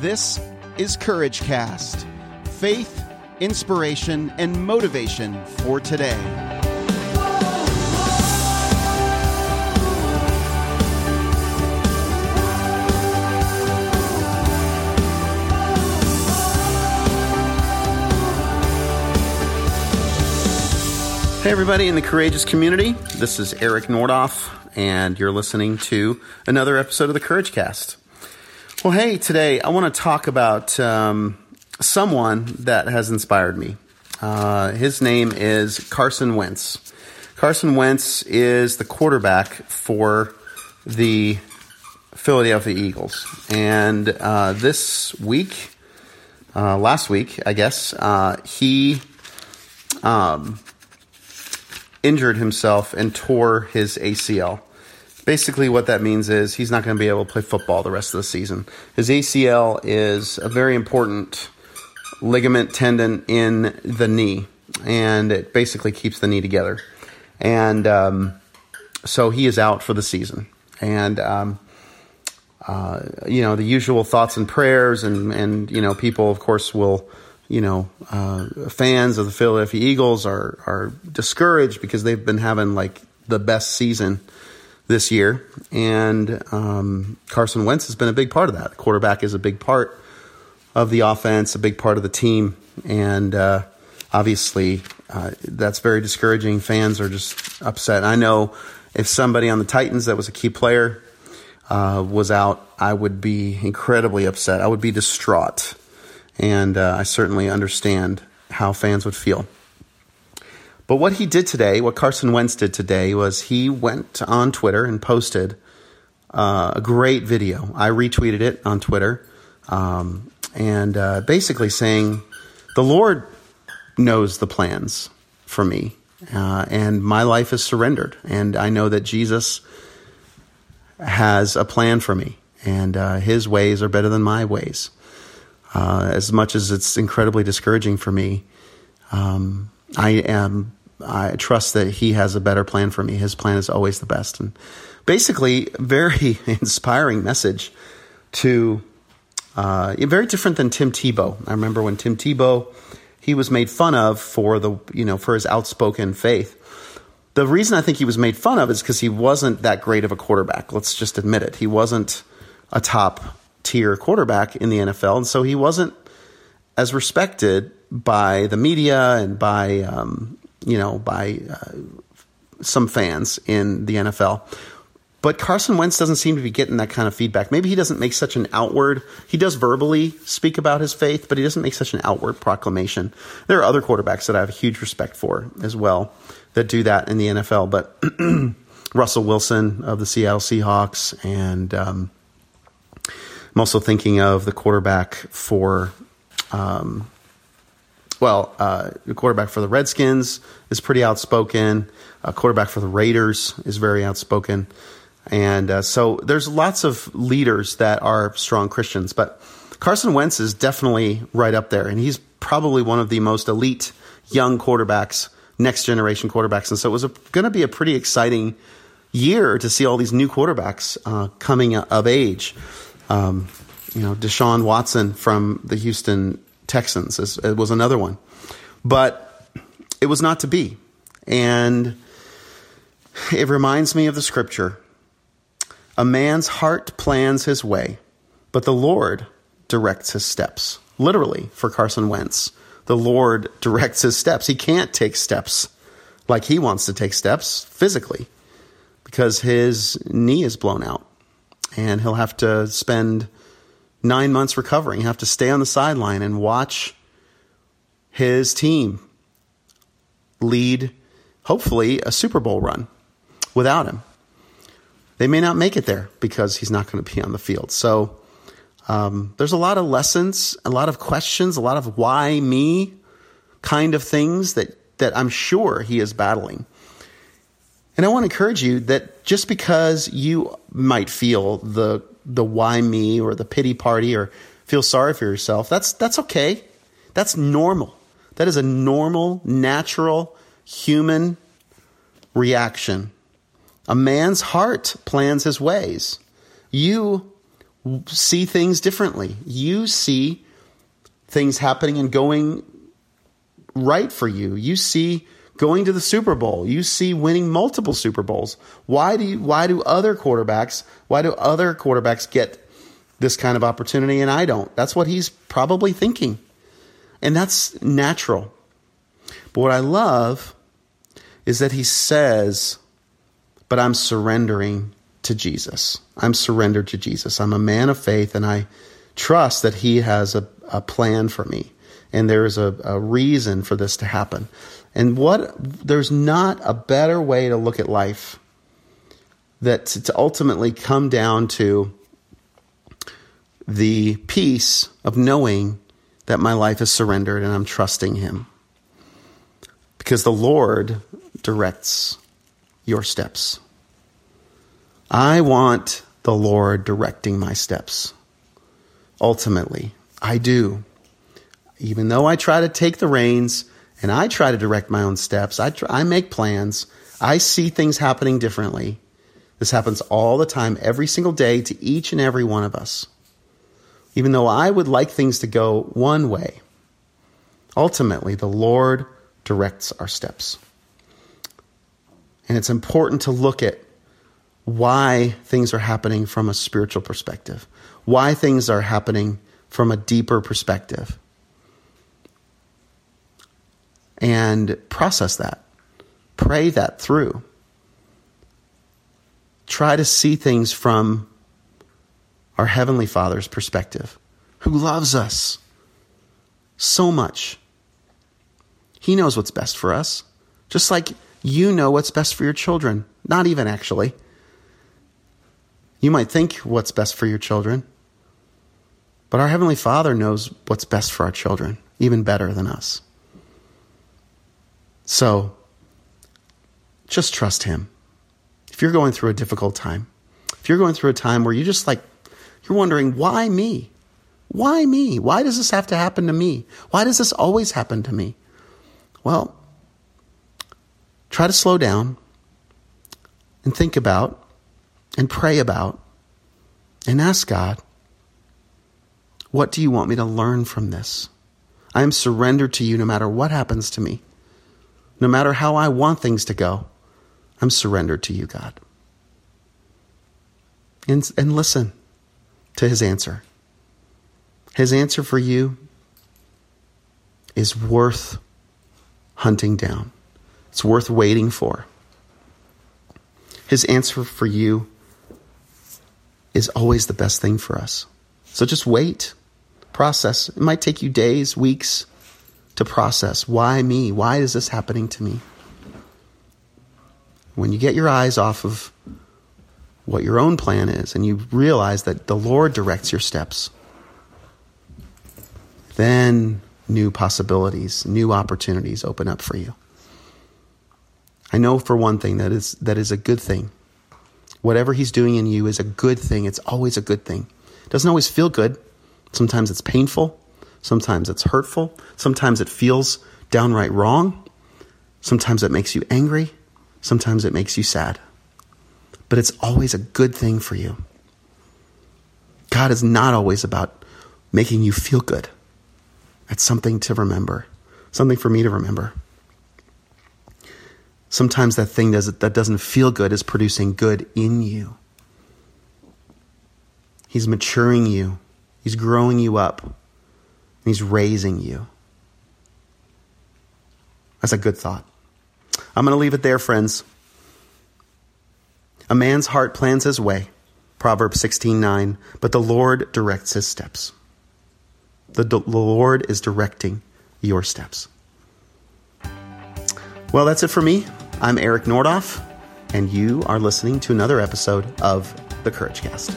This is Courage Cast faith, inspiration, and motivation for today. Hey, everybody in the courageous community. This is Eric Nordoff, and you're listening to another episode of the Courage Cast. Well, hey, today I want to talk about um, someone that has inspired me. Uh, his name is Carson Wentz. Carson Wentz is the quarterback for the Philadelphia Eagles. And uh, this week, uh, last week, I guess, uh, he. Um, injured himself and tore his ACL. Basically, what that means is he's not going to be able to play football the rest of the season. His ACL is a very important ligament tendon in the knee, and it basically keeps the knee together. And um, so he is out for the season. And um, uh, you know the usual thoughts and prayers, and and you know people, of course, will you know, uh, fans of the Philadelphia Eagles are are discouraged because they've been having like the best season this year, and um, Carson Wentz has been a big part of that. The quarterback is a big part of the offense, a big part of the team, and uh, obviously uh, that's very discouraging. Fans are just upset. I know if somebody on the Titans that was a key player uh, was out, I would be incredibly upset. I would be distraught and uh, I certainly understand how fans would feel. But what he did today, what Carson Wentz did today, was he went on Twitter and posted uh, a great video. I retweeted it on Twitter, um, and uh, basically saying, "The Lord knows the plans for me, uh, and my life is surrendered, and I know that Jesus has a plan for me, and uh, His ways are better than my ways." Uh, as much as it's incredibly discouraging for me, um, I am. I trust that he has a better plan for me. His plan is always the best, and basically, very inspiring message to. Uh, very different than Tim Tebow. I remember when Tim Tebow, he was made fun of for the you know for his outspoken faith. The reason I think he was made fun of is because he wasn't that great of a quarterback. Let's just admit it. He wasn't a top tier quarterback in the NFL, and so he wasn't as respected by the media and by um, you know by uh, some fans in the NFL. But Carson Wentz doesn't seem to be getting that kind of feedback. Maybe he doesn't make such an outward. He does verbally speak about his faith, but he doesn't make such an outward proclamation. There are other quarterbacks that I have huge respect for as well that do that in the NFL. But Russell Wilson of the Seattle Seahawks and um, I'm also thinking of the quarterback for, um, well, uh, the quarterback for the Redskins is pretty outspoken. A quarterback for the Raiders is very outspoken. And uh, so there's lots of leaders that are strong Christians, but Carson Wentz is definitely right up there, and he's probably one of the most elite young quarterbacks, next generation quarterbacks. And so it was going to be a pretty exciting year to see all these new quarterbacks uh, coming of age. Um, you know, Deshaun Watson from the Houston Texans is, was another one. But it was not to be. And it reminds me of the scripture A man's heart plans his way, but the Lord directs his steps. Literally, for Carson Wentz, the Lord directs his steps. He can't take steps like he wants to take steps physically because his knee is blown out and he'll have to spend nine months recovering. Have to stay on the sideline and watch his team lead, hopefully, a Super Bowl run without him. They may not make it there because he's not going to be on the field. So um, there's a lot of lessons, a lot of questions, a lot of why me kind of things that, that I'm sure he is battling. And I want to encourage you that just because you might feel the the why me or the pity party or feel sorry for yourself, that's that's okay. That's normal. That is a normal, natural human reaction. A man's heart plans his ways. You see things differently. You see things happening and going right for you. You see going to the Super Bowl. You see winning multiple Super Bowls. Why do you, why do other quarterbacks why do other quarterbacks get this kind of opportunity and I don't? That's what he's probably thinking. And that's natural. But what I love is that he says, "But I'm surrendering to Jesus. I'm surrendered to Jesus. I'm a man of faith and I trust that he has a, a plan for me." and there is a, a, reason for this to happen. And what there's not a better way to look at life that to ultimately come down to the peace of knowing that my life is surrendered and I'm trusting Him. Because the Lord directs your steps. I want the Lord directing my steps. Ultimately, I do. Even though I try to take the reins, and I try to direct my own steps. I, try, I make plans. I see things happening differently. This happens all the time, every single day to each and every one of us. Even though I would like things to go one way, ultimately, the Lord directs our steps. And it's important to look at why things are happening from a spiritual perspective, why things are happening from a deeper perspective and process that. Pray that through. Try to see things from our Heavenly Father's perspective, who loves us so much. He knows what's best for us, just like you know what's best for your children. Not even actually. You might think what's best for your children, but our Heavenly Father knows what's best for our children, even better than us. So just trust Him. If you're going through a difficult time, if you're going through a time where you just like, you're wondering, why me? Why me? Why does this have to happen to me? Why does this always happen to me? Well, try to slow down and think about and pray about and ask God, what do you want me to learn from this? I am surrendered to you no matter what happens to me. No matter how I want things to go, I'm surrendered to you, God. And, and listen to his answer. His answer for you is worth hunting down, it's worth waiting for. His answer for you is always the best thing for us. So just wait, process. It might take you days, weeks, to process why me? Why is this happening to me? When you get your eyes off of what your own plan is and you realize that the Lord directs your steps, then new possibilities, new opportunities open up for you. I know for one thing that is that is a good thing. Whatever he's doing in you is a good thing. It's always a good thing. It doesn't always feel good. Sometimes it's painful. Sometimes it's hurtful. Sometimes it feels downright wrong. Sometimes it makes you angry. Sometimes it makes you sad. But it's always a good thing for you. God is not always about making you feel good. That's something to remember, something for me to remember. Sometimes that thing does, that doesn't feel good is producing good in you. He's maturing you, He's growing you up. He's raising you. That's a good thought. I'm going to leave it there, friends. A man's heart plans his way, Proverbs 16:9, but the Lord directs his steps. The, the Lord is directing your steps. Well, that's it for me. I'm Eric Nordoff, and you are listening to another episode of the Courage Cast.